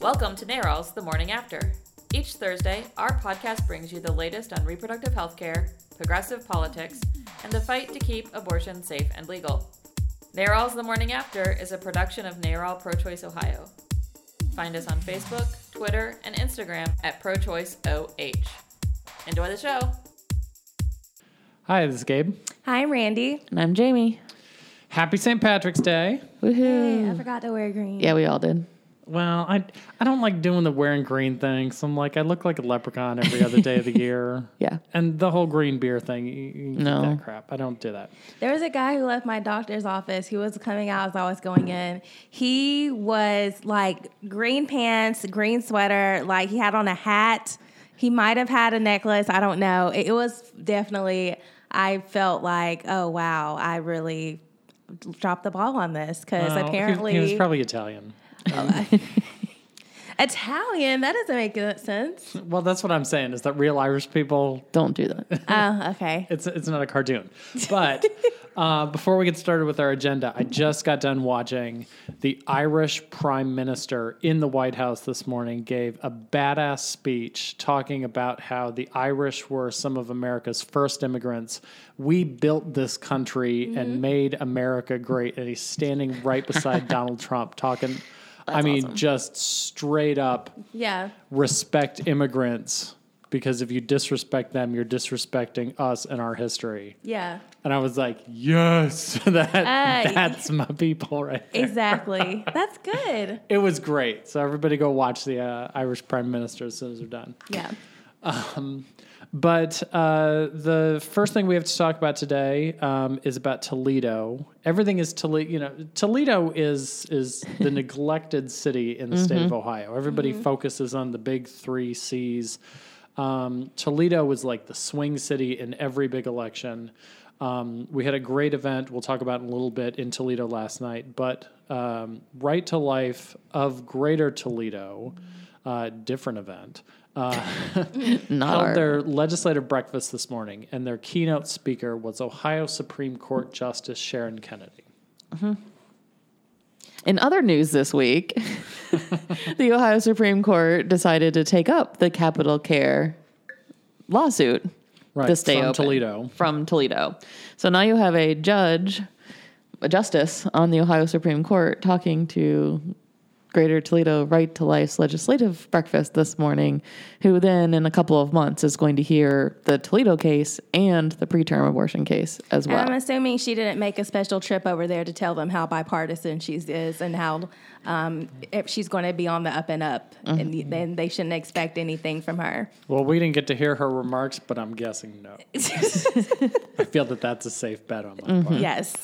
Welcome to NARAL's The Morning After. Each Thursday, our podcast brings you the latest on reproductive health care, progressive politics, and the fight to keep abortion safe and legal. NARAL's The Morning After is a production of NARAL Pro Choice Ohio. Find us on Facebook, Twitter, and Instagram at ProChoiceOH. Enjoy the show. Hi, this is Gabe. Hi, I'm Randy. And I'm Jamie. Happy St. Patrick's Day. Woohoo. Hey, I forgot to wear green. Yeah, we all did. Well, I I don't like doing the wearing green thing. So I'm like, I look like a leprechaun every other day of the year. Yeah. And the whole green beer thing, you, you No. that crap. I don't do that. There was a guy who left my doctor's office He was coming out as I was going in. He was like green pants, green sweater, like he had on a hat. He might have had a necklace. I don't know. It, it was definitely, I felt like, oh, wow, I really dropped the ball on this because Well, he- apparently he, was probably Italian. Italian, that doesn't make good sense. Well, that's what I'm saying. Is that real Irish people? Don't do that. oh, okay. It's it's not a cartoon. But uh, before we get started with our agenda, I just got done watching the Irish Prime Minister in the White House this morning gave a badass speech talking about how the Irish were some of America's first immigrants. We built this country and made America great. And he's standing right beside Donald Trump talking. I mean, just straight up Yeah. respect immigrants because if you disrespect them, you're disrespecting us and our history. Yeah. And I was like, yes, that Uh, that's my people right there. Exactly. That's good. It was great. So everybody go watch the uh, Irish Prime Minister as soon as they're done. Yeah. But uh, the first thing we have to talk about today um, is about Toledo. Everything is Toledo. You know, Toledo is is the neglected city in the state of Ohio. Everybody focuses on the big three C's. Um, Toledo was like the swing city in every big election. Um, we had a great event. We'll talk about in a little bit in Toledo last night. But um, Right to Life of Greater Toledo, uh, different event. Uh, Not held their legislative breakfast this morning, and their keynote speaker was Ohio Supreme Court Justice Sharon Kennedy. In other news this week, the Ohio Supreme Court decided to take up the Capital Care lawsuit Right, from open Toledo. From Toledo. So now you have a judge, a justice on the Ohio Supreme Court talking to Greater Toledo Right to Life's legislative breakfast this morning, who then in a couple of months is going to hear the Toledo case and the preterm abortion case as well. I'm assuming she didn't make a special trip over there to tell them how bipartisan she is and how um, if she's going to be on the up and up, and then they shouldn't expect anything from her. Well, we didn't get to hear her remarks, but I'm guessing no. I feel that that's a safe bet on my part. Yes.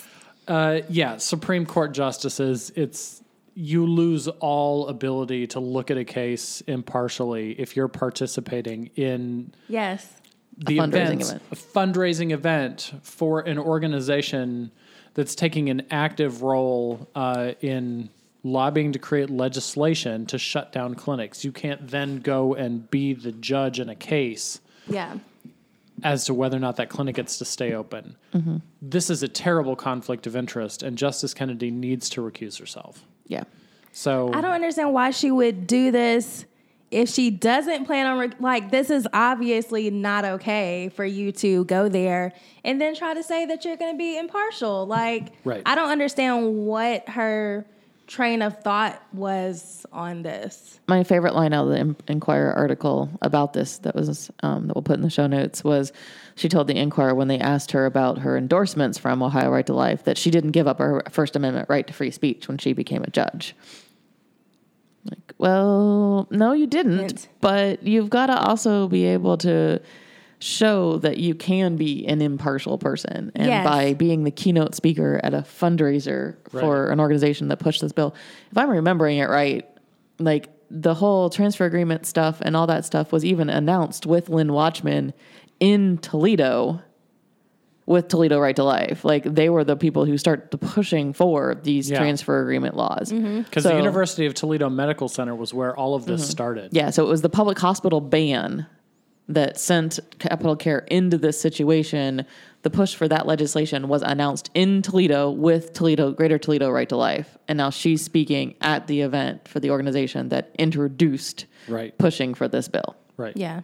Uh, yeah, Supreme Court justices, it's you lose all ability to look at a case impartially if you're participating in Yes. the fundraising events, event. a fundraising event for an organization that's taking an active role uh, in lobbying to create legislation to shut down clinics. You can't then go and be the judge in a case Yeah. as to whether or not that clinic gets to stay open. Mm-hmm. This is a terrible conflict of interest, and Justice Kennedy needs to recuse herself. Yeah. So I don't understand why she would do this if she doesn't plan on, re- like, this is obviously not okay for you to go there and then try to say that you're going to be impartial. Like, Right. I don't understand what her train of thought was on this. my favorite line out of the Enquirer article about this that was um, that we'll put in the show notes was she told the Enquirer when they asked her about her endorsements from Ohio Right to Life that she didn't give up her First Amendment right to free speech when she became a judge. Like, well, no, you didn't. Didn't. But you've got to also be able to show that you can be an impartial person, and Yes. by being the keynote speaker at a fundraiser for an organization that pushed this bill. If I'm remembering it right, like the whole transfer agreement stuff and all that stuff was even announced with Lynn Wachtmann in Toledo with Toledo Right to Life. Like they were the people who started pushing for these Yeah. transfer agreement laws. Because So- the University of Toledo Medical Center was where all of this Mm-hmm. started. Yeah, so it was the public hospital ban that sent Capital Care into this situation. The push for that legislation was announced in Toledo with Toledo, Greater Toledo Right to Life. And now she's speaking at the event for the organization that introduced Right. pushing for this bill. Right. Yeah.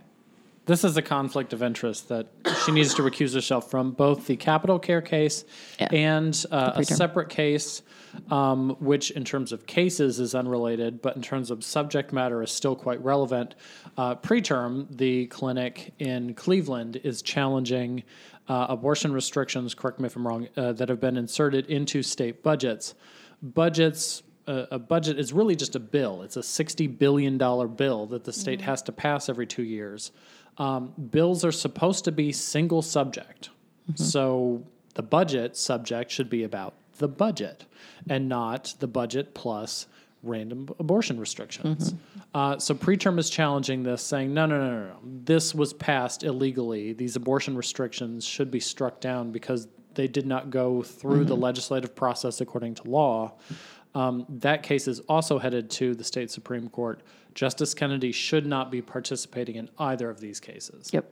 This is a conflict of interest that she needs to recuse herself from both the capital care case Yeah. and uh, a separate case, um, which in terms of cases is unrelated, but in terms of subject matter is still quite relevant. Uh, preterm, the clinic in Cleveland is challenging uh, abortion restrictions, correct me if I'm wrong, uh, that have been inserted into state budgets. Budgets a, a budget is really just a bill. It's a $60 billion bill that the state has to pass every two years. Um, bills are supposed to be single subject. So the budget subject should be about the budget and not the budget plus random abortion restrictions. Uh, so preterm is challenging this, saying, no, no, no, no, no. This was passed illegally. These abortion restrictions should be struck down because they did not go through the legislative process according to law. Um, that case is also headed to the state Supreme Court. Justice Kennedy should not be participating in either of these cases. Yep.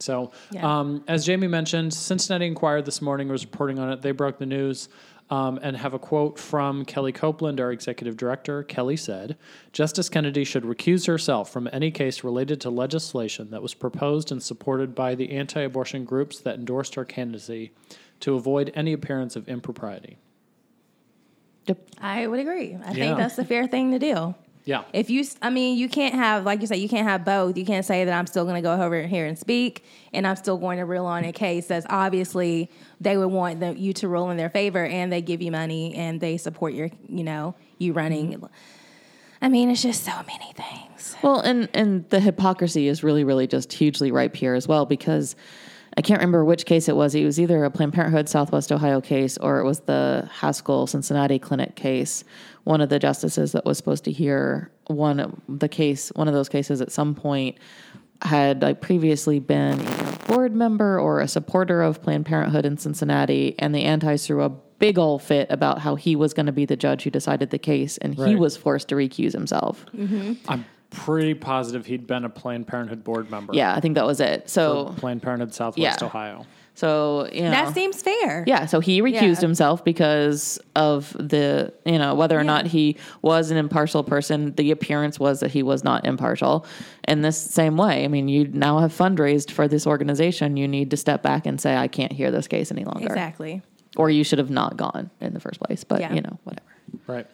So, Yeah. um, as Jamie mentioned, Cincinnati Enquirer this morning was reporting on it. They broke the news um, and have a quote from Kelly Copeland, our executive director. Kelly said, Justice Kennedy should recuse herself from any case related to legislation that was proposed and supported by the anti abortion groups that endorsed her candidacy to avoid any appearance of impropriety. I would agree. I Yeah. think that's the fair thing to do. Yeah. If you, I mean, you can't have, like you said, you can't have both. You can't say that I'm still going to go over here and speak, and I'm still going to rule on a case that's obviously they would want the, you to rule in their favor, and they give you money and they support your, you know, you running. I mean, it's just so many things. Well, and and the hypocrisy is really, really just hugely ripe here as well because I can't remember which case it was. It was either a Planned Parenthood Southwest Ohio case or it was the Haskell Cincinnati Clinic case. One of the justices that was supposed to hear one of the case, one of those cases at some point had like previously been a board member or a supporter of Planned Parenthood in Cincinnati, and the antis threw a big old fit about how he was going to be the judge who decided the case, and he was forced to recuse himself. Mm-hmm. I'm pretty positive he'd been a Planned Parenthood board member. Yeah, I think that was it. So, Planned Parenthood Southwest Yeah. Ohio. So you know, That seems fair. yeah. So he recused Yeah. himself because of the you know whether or Yeah. not he was an impartial person. The appearance was that he was not impartial. In this same way, I mean, you now have fundraised for this organization. You need to step back and say, I can't hear this case any longer, Exactly. or you should have not gone in the first place. But Yeah. you know, whatever. Right.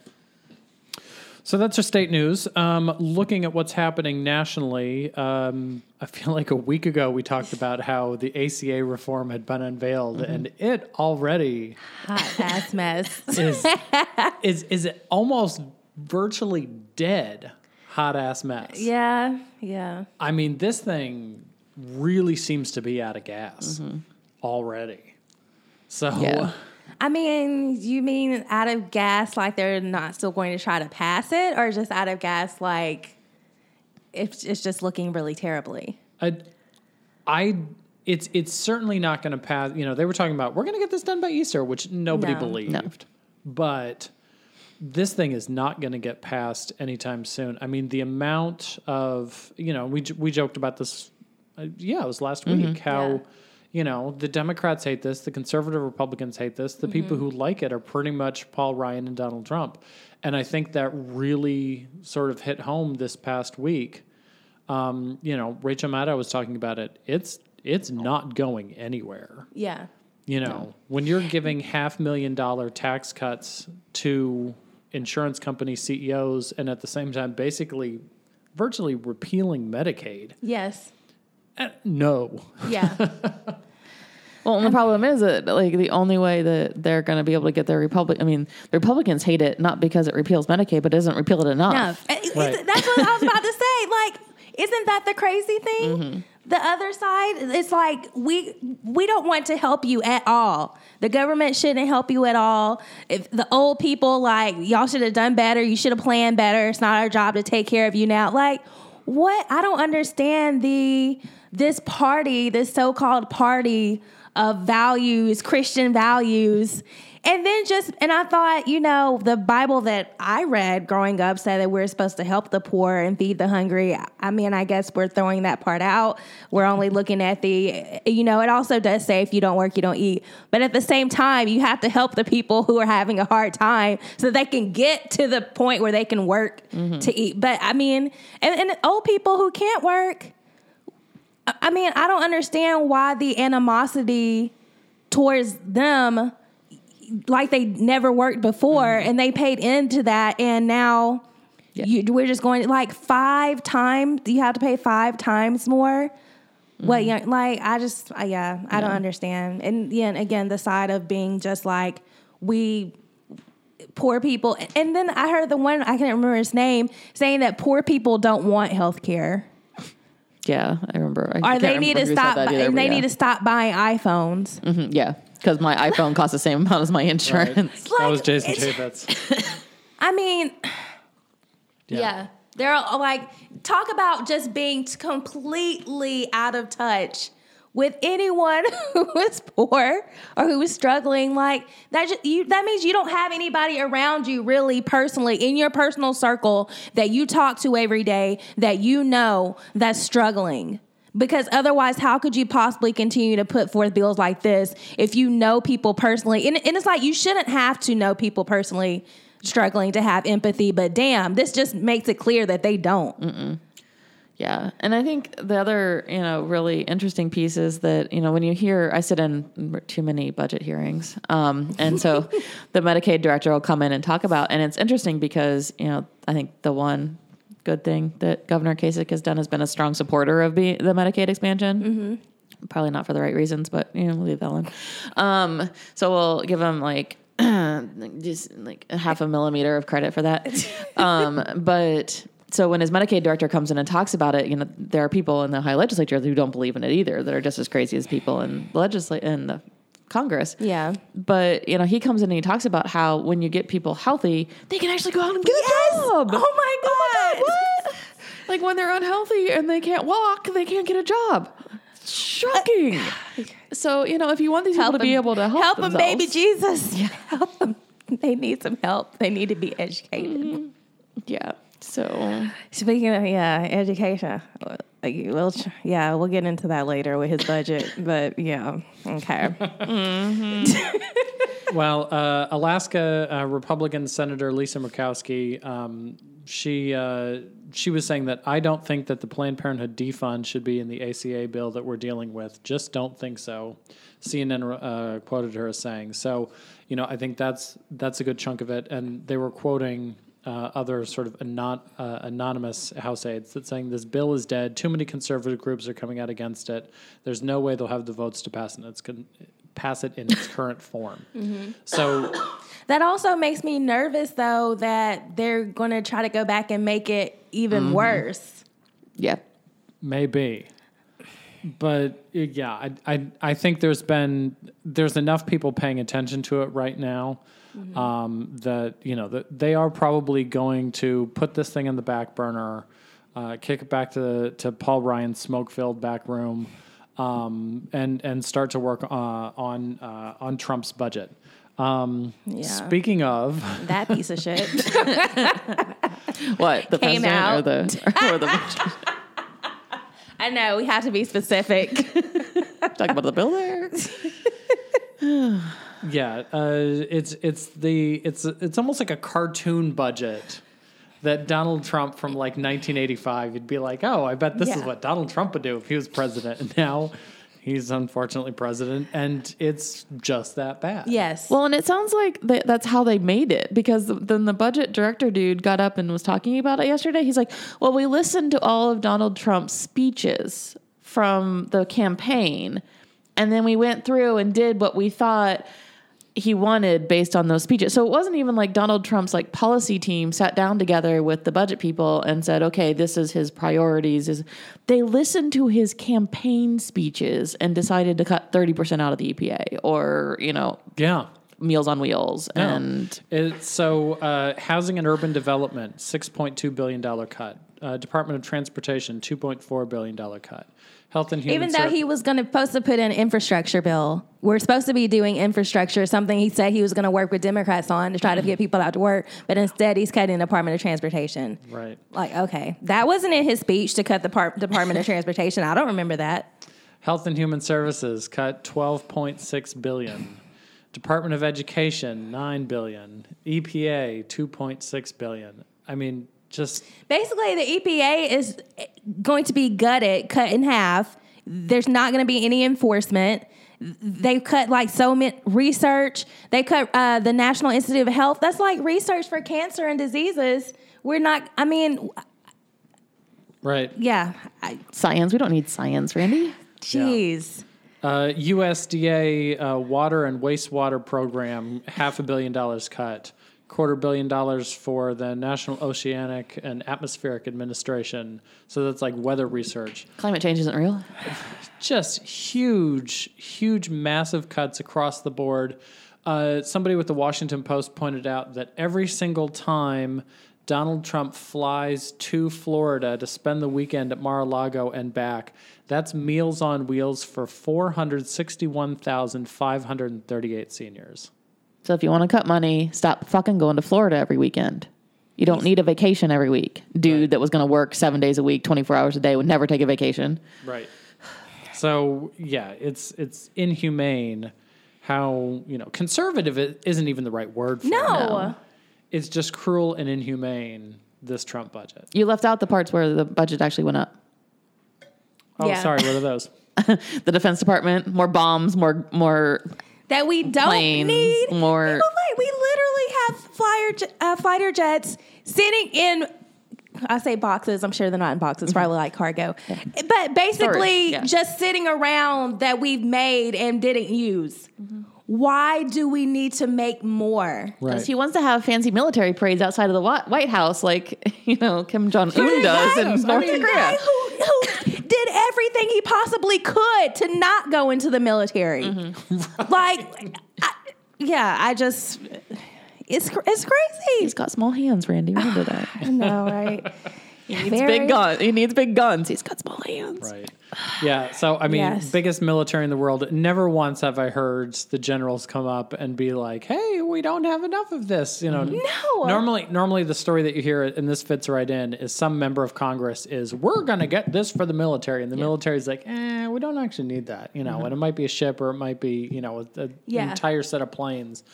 So that's our state news. Um, looking at what's happening nationally, um, I feel like a week ago we talked about how the ACA reform had been unveiled, and it already Hot ass mess. is is is almost virtually dead. Hot ass mess. yeah. Yeah. I mean, this thing really seems to be out of gas already. So Yeah. I mean, you mean out of gas, like they're not still going to try to pass it, or just out of gas, like it's, it's just looking really terribly? I, I, it's it's certainly not going to pass. You know, they were talking about we're going to get this done by Easter, which nobody No. believed. No. But this thing is not going to get passed anytime soon. I mean, the amount of you know, we we joked about this. Uh, yeah, it was last week. How. Yeah. You know, the Democrats hate this, the conservative Republicans hate this, the people who like it are pretty much Paul Ryan and Donald Trump. And I think that really sort of hit home this past week um, you know, Rachel Maddow was talking about it. It's it's not going anywhere. Yeah. You know, when you're giving half million dollar tax cuts to insurance company CEOs and at the same time basically virtually repealing Medicaid. Yes. Eh, no. Yeah. Well, and the problem is that like the only way that they're going to be able to get their Republic, I mean, the Republicans hate it not because it repeals Medicaid, but it doesn't repeal it enough. No, Right. that's what I was about to say. Like, isn't that the crazy thing? The other side, it's like we we don't want to help you at all. The government shouldn't help you at all. If the old people like y'all should have done better, you should have planned better. It's not our job to take care of you now. Like, what? I don't understand the this party, this so-called party of values, Christian values, And then just, and I thought, you know, the Bible that I read growing up said that we're supposed to help the poor and feed the hungry. I mean, I guess we're throwing that part out. We're only looking at the, you know, it also does say if you don't work, you don't eat. But at the same time, you have to help the people who are having a hard time so they can get to the point where they can work mm-hmm. to eat. But I mean, and, and old people who can't work, I- mean, I don't understand why the animosity towards them like they never worked before and they paid into that and now you, we're just going like five times you have to pay five times more? What young like i just uh, yeah i don't understand. And yeah and again the side of being just like we poor people and then i heard the one i can't remember his name saying that poor people don't want health care Yeah, I remember. I or can't they need to stop that bu- either, they yeah. need to stop buying iphones Mhm, yeah, because my iPhone costs the same amount as my insurance. that was Like, Jason Chaffetz. i mean Yeah. They're like, talk about just being completely out of touch with anyone who is poor or who is struggling. Like that, just, you, that means you don't have anybody around you really personally in your personal circle that you talk to every day that you know that's struggling. Because otherwise, how could you possibly continue to put forth bills like this if you know people personally? And, and it's like you shouldn't have to know people personally struggling to have empathy, but damn, this just makes it clear that they don't. Yeah. And I think the other, you know, really interesting piece is that, you know, when you hear, I sit in too many budget hearings. Um, and so the Medicaid director will come in and talk about, and it's interesting because, you know, I think the one good thing that Governor Kasich has done has been a strong supporter of be, the Medicaid expansion. Probably not for the right reasons, but, you know, we'll leave that. Um, so we'll give him like, just like a half a millimeter of credit for that. Um, but so when his Medicaid director comes in and talks about it, you know, there are people in the Ohio legislature who don't believe in it either, that are just as crazy as people in legislate in the Congress. Yeah. But you know, he comes in and he talks about how when you get people healthy, they can actually go out and get Yes! a job. Oh my oh God. what? Like when they're unhealthy and they can't walk, they can't get a job. Shocking. So you know, if you want these people to be able to help, help them, baby Jesus. Help them. They need some help. They need to be educated. Mm-hmm. yeah. So Speaking of yeah, education. We'll yeah, we'll get into that later with his budget, but yeah, okay. Well, uh, Alaska uh, Republican Senator Lisa Murkowski, um, she uh, she was saying that I don't think that the Planned Parenthood defund should be in the ACA bill that we're dealing with. Just don't think so. CNN uh, quoted her as saying so. You know, I think that's that's a good chunk of it, and they were quoting. Uh, other sort of anon- uh, anonymous house aides that saying this bill is dead. Too many conservative groups are coming out against it. There's no way they'll have the votes to pass it. It's con- pass it in its current form. So That also makes me nervous though that they're going to try to go back and make it even worse. yeah. maybe, but uh, yeah, I, I I think there's been there's enough people paying attention to it right now um, that you know that they are probably going to put this thing in the back burner, uh, kick it back to to Paul Ryan's smoke filled back room. Um, and and start to work uh, on uh, on Trump's budget. Um, Yeah. Speaking of, That piece of shit. What the Came president or the or the I know we have to be specific. talk about the bill there? Yeah, uh, it's it's the it's it's almost like a cartoon budget that Donald Trump from like 1985. You'd be like, oh, I bet this is what Donald Trump would do if he was president. And now he's unfortunately president, and it's just that bad. yes. Well, and it sounds like they, that's how they made it because then the budget director dude got up and was talking about it yesterday. He's like, "Well, we listened to all of Donald Trump's speeches from the campaign, and then we went through and did what we thought." He wanted based on those speeches. So it wasn't even like Donald Trump's like policy team sat down together with the budget people and said, "Okay, this is his priorities." Is they listened to his campaign speeches and decided to cut 30% out of the EPA or, you know, yeah. Meals on Wheels No. and It, so, uh, housing and urban development, six point two billion dollar cut. Uh, Department of Transportation, two point four billion dollar cut. Health and Human Even though he was going to supposed to put in infrastructure bill, we're supposed to be doing infrastructure, something he said he was going to work with Democrats on to try to get people out to work, but instead he's cutting the Department of Transportation. right. Like, okay, that wasn't in his speech to cut the par- Department of Transportation. I don't remember that. Health and Human Services cut 12.6 billion. Department of Education 9 billion. EPA 2.6 billion. I mean, just Basically, the EPA is going to be gutted, cut in half. There's not going to be any enforcement. They've cut like so many research. They cut uh, the National Institute of Health. That's like research for cancer and diseases. We're not. I mean, right. yeah. I, science. We don't need science, Randy. Jeez. Uh, USDA uh, water and wastewater program half a billion dollars cut. Quarter billion dollars for the National Oceanic and Atmospheric Administration. So that's like weather research. Climate change isn't real. just huge, huge, massive cuts across the board. Uh, somebody with the Washington Post pointed out that every single time Donald Trump flies to Florida to spend the weekend at Mar a Lago and back, that's Meals on Wheels for 461,538 seniors. So if you want to cut money, stop fucking going to Florida every weekend. You don't need a vacation every week. Dude that was going to work seven days a week, 24 hours a day, would never take a vacation. Right. So yeah, it's it's inhumane how you know conservative isn't even the right word for it. No. It's just cruel and inhumane. This Trump budget. You left out the parts where the budget actually went up. Oh, Yeah. sorry. What are those? The Defense Department, more bombs, more more That we don't Planes, need more- like we literally have flyer uh, fighter jets sitting in. I say boxes. I'm sure they're not in boxes. Probably like cargo, but basically yeah. just sitting around that we've made and didn't use. Why do we need to make more? Right. Because he wants to have fancy military parades outside of the White House, like you know Kim Jong Un does in Yes, I North mean- The guy Korea. who, who did everything he possibly could to not go into the military. Mm-hmm. Like, I, yeah, I just, it's it's crazy. He's got small hands, Randy. Remember that. I know, right? He needs big guns. He needs big guns. He's got small hands. Right. Yeah. So I mean, Yes. biggest military in the world. Never once have I heard the generals come up and be like, "Hey, we don't have enough of this." You know. No. Normally, normally the story that you hear, and this fits right in, is some member of Congress is, "We're going to get this for the military," and the military's like, "Eh, we don't actually need that." You know, and it might be a ship or it might be, you know, a, a Yeah. entire set of planes.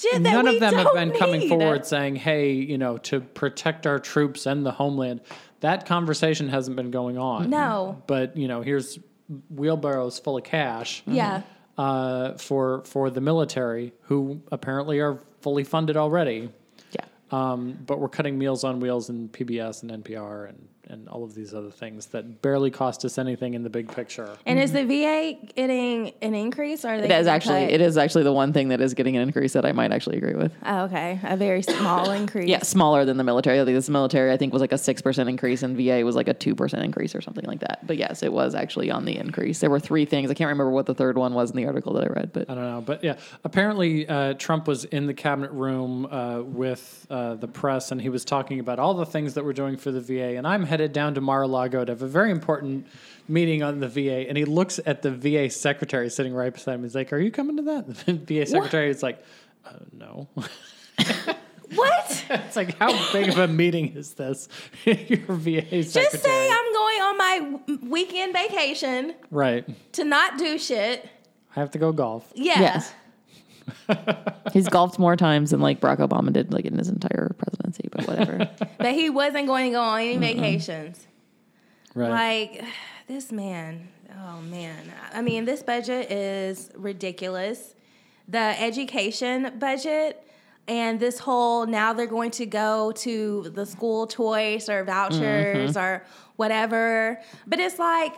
Shit None of them have been coming forward saying, "Hey, you know, to protect our troops and the homeland." That conversation hasn't been going on. No. but you know, here's wheelbarrows full of cash. Yeah. Uh, for for the military, who apparently are fully funded already. Yeah. Um, but we're cutting Meals on Wheels and PBS and NPR and, and all of these other things that barely cost us anything in the big picture. And is the VA getting an increase or are they It is actually cut? it is actually the one thing that is getting an increase that I might actually agree with. Oh, okay. A very small increase. Yeah, smaller than the military. I think this military I think was like a six percent increase, and VA was like a two percent increase or something like that. But yes, it was actually on the increase. There were three things. I can't remember what the third one was in the article that I read, but I don't know, but yeah, apparently uh, Trump was in the cabinet room uh, with uh, the press, and he was talking about all the things that we're doing for the VA. And I'm headed down to Mar-a-Lago to have a very important meeting on the VA. And he looks at the VA secretary sitting right beside him. He's like, "Are you coming to that?" The VA secretary is like, uh, "No." What? it's like, how big of a meeting is this? Your VA secretary, Just say I'm going on my weekend vacation right. to not do shit. I have to go golf. Yeah. yes, he's golfed more times than like Barack Obama did like in his entire presidency. But whatever. But he wasn't going to go on any vacations. Right. Like this man, oh man. I mean, this budget is ridiculous. The education budget and this whole now they're going to go to the school choice or vouchers mm-hmm. or whatever. But it's like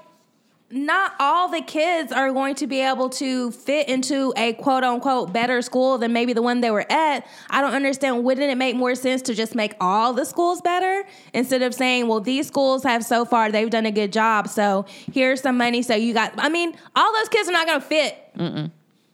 not all the kids are going to be able to fit into a quote unquote better school than maybe the one they were at. I don't understand. Wouldn't it make more sense to just make all the schools better instead of saying, well, these schools have so far, they've done a good job. So here's some money. So you got, I mean, all those kids are not going to fit.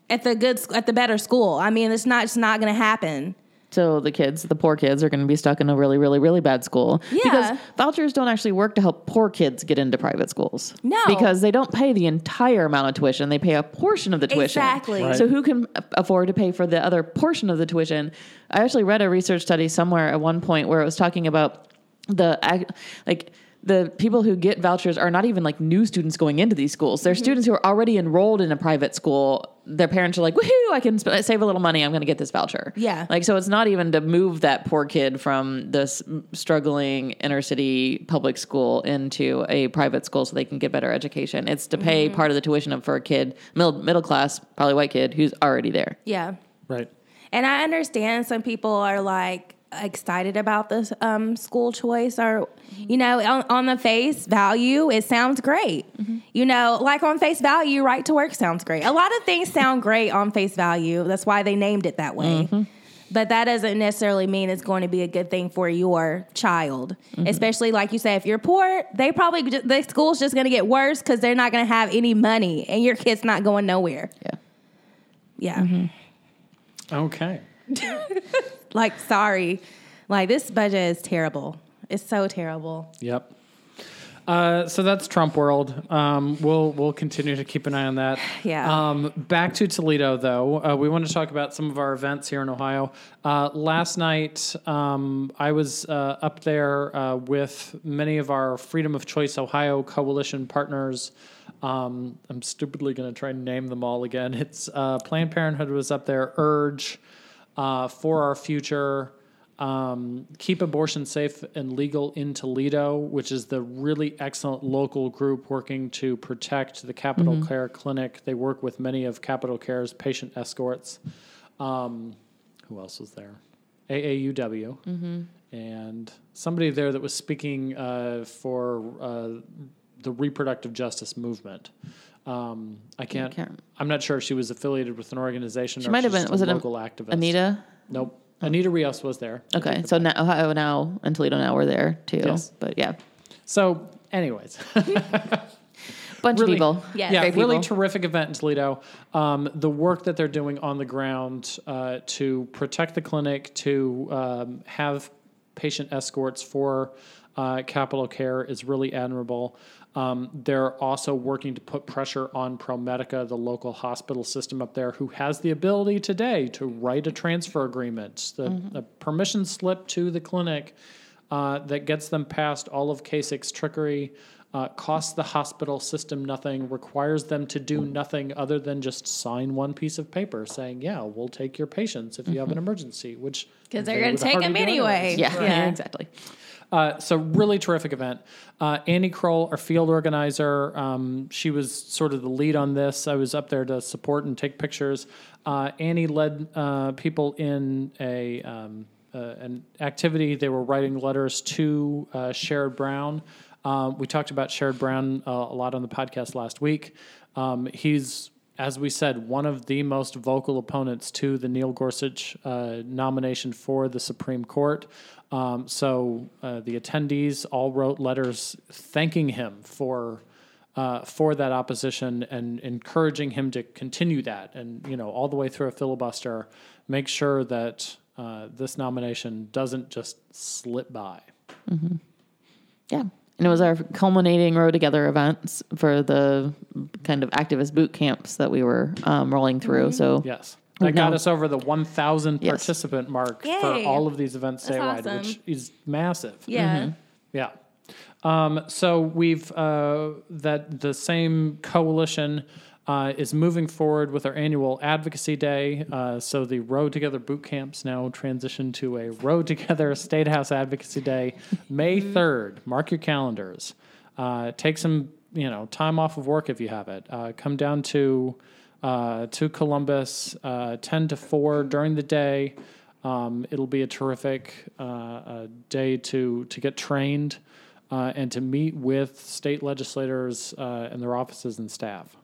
at the good at the better school. I mean, it's not it's not going to happen. So the kids, the poor kids, are going to be stuck in a really, really, really bad school. Yeah. Because vouchers don't actually work to help poor kids get into private schools. No. Because they don't pay the entire amount of tuition. They pay a portion of the tuition. Exactly. Right. So who can afford to pay for the other portion of the tuition? I actually read a research study somewhere at one point where it was talking about the ac- like the people who get vouchers are not even like new students going into these schools. Mm-hmm. They're students who are already enrolled in a private school. Their parents are like, "Woohoo! I can sp- save a little money. I'm going to get this voucher." Yeah. Like so, it's not even to move that poor kid from this struggling inner city public school into a private school so they can get better education. It's to Mm-hmm. pay part of the tuition of for a kid, middle middle class, probably white kid who's already there. Yeah. Right. And I understand some people are like excited about this um, school choice or you know on, on the face value it sounds great. You know like on face value right to work sounds great. A lot of things sound great on face value. That's why they named it that way. Mm-hmm. But that doesn't necessarily mean it's going to be a good thing for your child. Mm-hmm. Especially like you say if you're poor they probably ju- the school's just going to get worse because they're not going to have any money and your kid's not going nowhere. Yeah. yeah. Mm-hmm. Okay. Like, sorry. Like, this budget is terrible. It's so terrible. Yep. Uh, so that's Trump world. Um, we'll we'll continue to keep an eye on that. Yeah. Um, back to Toledo, though, uh, we want to talk about some of our events here in Ohio. Uh, last night, um, I was uh, up there uh, with many of our Freedom of Choice Ohio coalition partners. Um, I'm stupidly going to try and name them all again. It's uh, Planned Parenthood was up there, Urge, uh, For Our Future um, Keep Abortion Safe and Legal in Toledo, which is the really excellent local group working to protect the Capital Care Clinic. They work with many of Capital Care's patient escorts. Um, who else was there? AAUW. And somebody there that was speaking uh, for uh, the reproductive justice movement. Um, I can't, can't- I'm not sure if she was affiliated with an organization She or might have been. just Was a it local activist. Anita? Nope. Anita Rios was there. Okay, so now Ohio now and Toledo now we're there too. Yes. But yeah, So, anyways, bunch really, of people. Yes. yeah, Great really people. terrific event in Toledo. Um, the work that they're doing on the ground uh, to protect the clinic, to um, have patient escorts for uh, capital care is really admirable. Um, they're also working to put pressure on ProMedica, the local hospital system up there, who has the ability today to write a transfer agreement, the, Mm-hmm. a permission slip to the clinic uh, that gets them past all of Kasich's trickery, uh, costs the hospital system nothing, requires them to do nothing other than just sign one piece of paper saying, "Yeah, we'll take your patients if you have an emergency," which 'Cause they're gonna take them anyway. anyways. Yeah, Yeah. exactly. Uh, so really terrific event. Uh, Annie Kroll, our field organizer, um, she was sort of the lead on this. I was up there to support and take pictures. Uh, Annie led uh, people in a um, uh, an activity. They were writing letters to Sherrod Brown. Um, we talked about Sherrod Brown a lot on the podcast last week. Um, he's as we said, one of the most vocal opponents to the Neil Gorsuch uh, nomination for the Supreme Court. Um, so uh, the attendees all wrote letters thanking him for uh, for that opposition and encouraging him to continue that, and you know all the way through a filibuster, make sure that uh, this nomination doesn't just slip by. Yeah. And it was our culminating Row Together events for the kind of activist boot camps that we were um, rolling through. So Yes. That got us over the 1,000 Yes. participant mark for Yay. all of these events That's statewide, awesome. which is massive. Yeah. Yeah. Um, so we've uh, that the same coalition uh, is moving forward with our annual advocacy day. Uh, so the Road Together boot camps now transition to a Road Together State House Advocacy Day, May third. Mark your calendars. Uh, take some you know time off of work if you have it. Uh, come down to uh, to Columbus, uh, ten to four during the day. Um, it'll be a terrific uh, uh, day to to get trained uh, and to meet with state legislators uh, and their offices and staff.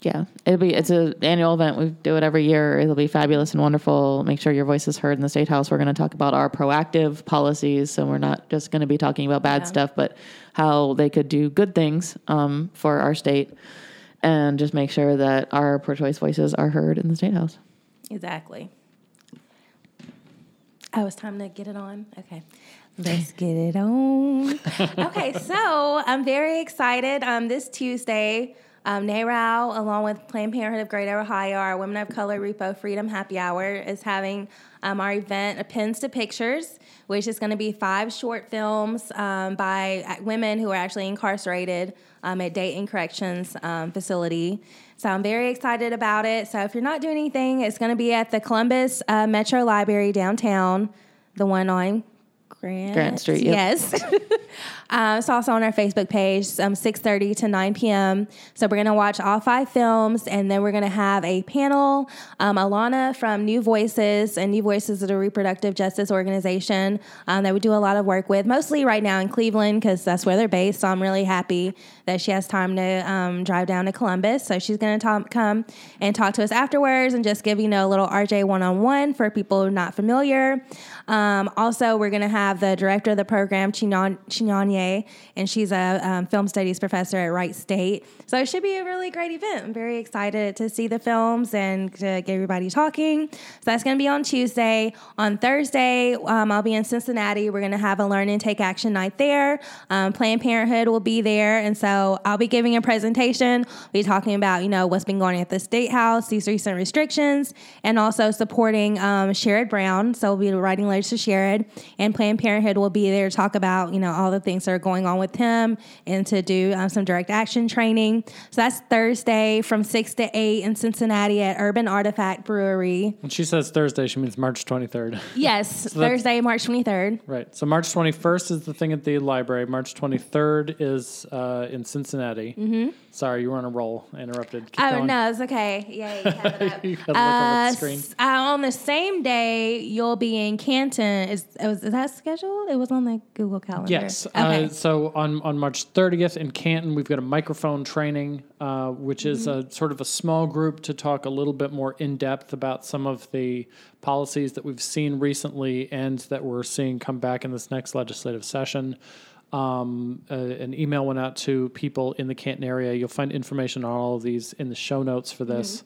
yeah, it'll be it's an annual event. We do it every year. It'll be fabulous and wonderful. Make sure your voice is heard in the state house. We're going to talk about our proactive policies. So we're not just going to be talking about bad Yeah. stuff, but how they could do good things um, for our state. And just make sure that our pro choice voices are heard in the state house. Exactly. Oh, it's time to get it on. Okay. Let's get it on. okay, so I'm very excited. Um, this Tuesday, um, NARAL, along with Planned Parenthood of Greater Ohio, our Women of Color Repo Freedom Happy Hour, is having um, our event, Pens to Pictures, which is going to be five short films um, by uh, women who are actually incarcerated um, at Dayton Corrections um, Facility. So I'm very excited about it. So if you're not doing anything, it's going to be at the Columbus uh, Metro Library downtown, the one on Grant, Grant Street, yep. Yes. um, it's also on our Facebook page, um, 6.30 to 9 p.m. So we're going to watch all five films, and then we're going to have a panel. Um, Alana from New Voices, and New Voices is a reproductive justice organization um, that we do a lot of work with, mostly right now in Cleveland because that's where they're based. So I'm really happy that she has time to um, drive down to Columbus. So she's going to come and talk to us afterwards and just give, you know, a little RJ one-on-one for people not familiar. Um, also, we're going to have the director of the program, Chinyanye, and she's a um, film studies professor at Wright State. So it should be a really great event. I'm very excited to see the films and to get everybody talking. So that's going to be on Tuesday. On Thursday, um, I'll be in Cincinnati. We're going to have a Learn and Take Action night there. Um, Planned Parenthood will be there. And so I'll be giving a presentation. We'll be talking about, you know, what's been going on at the State House, these recent restrictions, and also supporting um, Sherrod Brown. So we'll be writing letters to Sherrod. And Planned Parenthood will be there to talk about, you know, all the things are going on with him and to do um, some direct action training. So that's Thursday from 6 to 8 in Cincinnati at Urban Artifact Brewery. When she says Thursday, she means March 23rd. Yes, Thursday, March 23rd. Right. So March 21st is the thing at the library. March 23rd is uh, in Cincinnati. Mm-hmm. Sorry, you were on a roll. I interrupted. Keep oh, going. no, it's okay. Yeah, you have it up. you Uh, over the screen. uh, on the same day, you'll be in Canton. Is, is that scheduled? It was on the Google Calendar. Yes. Okay. Uh, so on, on March 30th in Canton, we've got a microphone training, uh, which is Mm-hmm. a sort of a small group to talk a little bit more in depth about some of the policies that we've seen recently and that we're seeing come back in this next legislative session. Um, uh, an email went out to people in the Canton area. You'll find information on all of these in the show notes for this.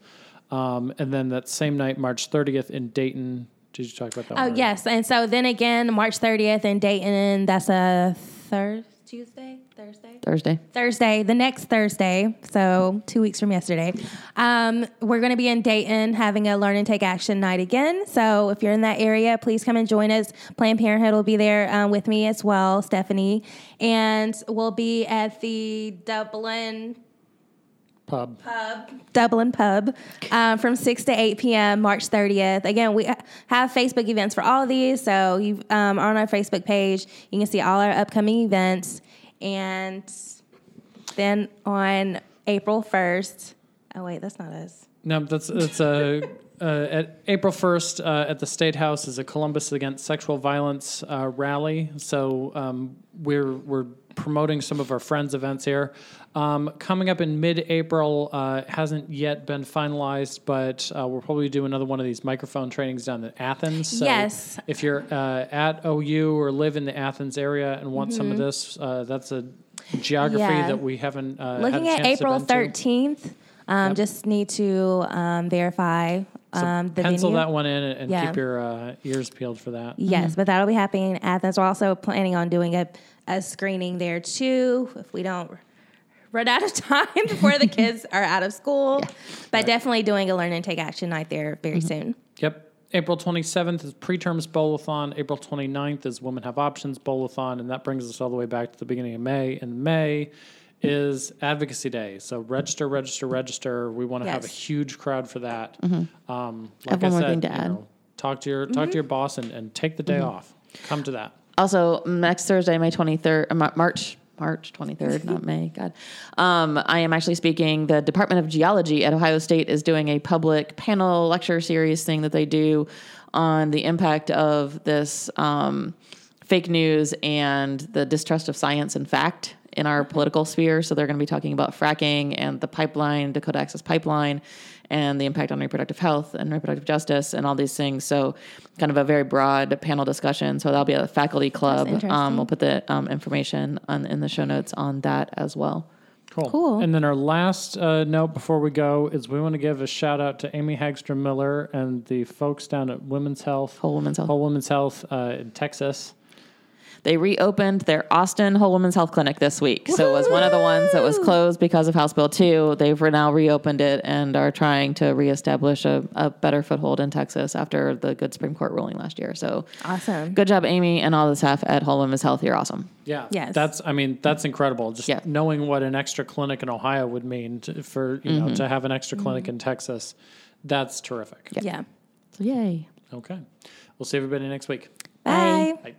Mm-hmm. Um, and then that same night, March 30th in Dayton. Did you talk about that? oh, yes. And so then again, March 30th in Dayton, that's a Thursday, Tuesday, Thursday? Thursday. Thursday, the next Thursday, so two weeks from yesterday, um, we're going to be in Dayton having a Learn and Take Action night again. So if you're in that area, please come and join us. Planned Parenthood will be there um, with me as well, Stephanie, and we'll be at the Dublin Pub. Dublin Pub um, from 6 to 8 p.m. March 30th. Again, we have Facebook events for all of these. So you um, are on our Facebook page. You can see all our upcoming events. And then on April 1st, oh, wait, that's not us. No, that's it's a uh, at April first uh, at the State House is a Columbus Against Sexual Violence uh, rally. So um, we're we're promoting some of our friends' events here. Um, coming up in mid-April uh, hasn't yet been finalized, but uh, we'll probably do another one of these microphone trainings down in Athens. So Yes. If you're uh, at OU or live in the Athens area and want some of this, uh, that's a geography Mm-hmm. Yeah. that we haven't uh, Looking at April to. 13th, um, just need to um, verify So um, the pencil venue. that one in and, and Yeah. keep your uh, ears peeled for that. Yes, but that'll be happening in Athens. We're also planning on doing a, a screening there too if we don't run out of time before the kids are out of school. But definitely doing a learn and take action night there very mm-hmm. soon. Yep. April 27th is preterms bowlathon. April 29th is Women Have Options bowlathon. And that brings us all the way back to the beginning of May. And May is Advocacy Day. So register, register, register. We want to have a huge crowd for that. Mm-hmm. Um, like have one I more said, thing to add. know, talk to your talk to mm-hmm. your boss and, and take the day off. Come to that. Also, next Thursday, May 23rd, uh, March, March 23rd, not May, God. Um, I am actually speaking. The Department of Geology at Ohio State is doing a public panel lecture series thing that they do on the impact of this um, fake news and the distrust of science and fact in our political sphere. So they're going to be talking about fracking and the pipeline, Dakota Access Pipeline, and the impact on reproductive health and reproductive justice and all these things. So, kind of a very broad panel discussion. So that'll be a faculty club. Um, we'll put the um, information on, in the show notes on that as well. Cool. Cool. And then our last uh, note before we go is we want to give a shout out to Amy Hagstrom Miller and the folks down at Women's Health, Whole Women's Health. Whole Women's Health uh, in Texas. They reopened their Austin Whole Woman's Health Clinic this week. So it was one of the ones that was closed because of House Bill 2. They've now reopened it and are trying to reestablish a, a better foothold in Texas after the good Supreme Court ruling last year. So Awesome. good job, Amy, and all the staff at Whole Woman's Health. You're awesome. Yeah. Yes. That's, I mean, that's incredible. Just Yeah. knowing what an extra clinic in Ohio would mean to, for, you know, to mm-hmm. have an extra clinic mm-hmm. in Texas. That's terrific. Yeah. So yay. Okay. We'll see everybody next week. Bye. Bye.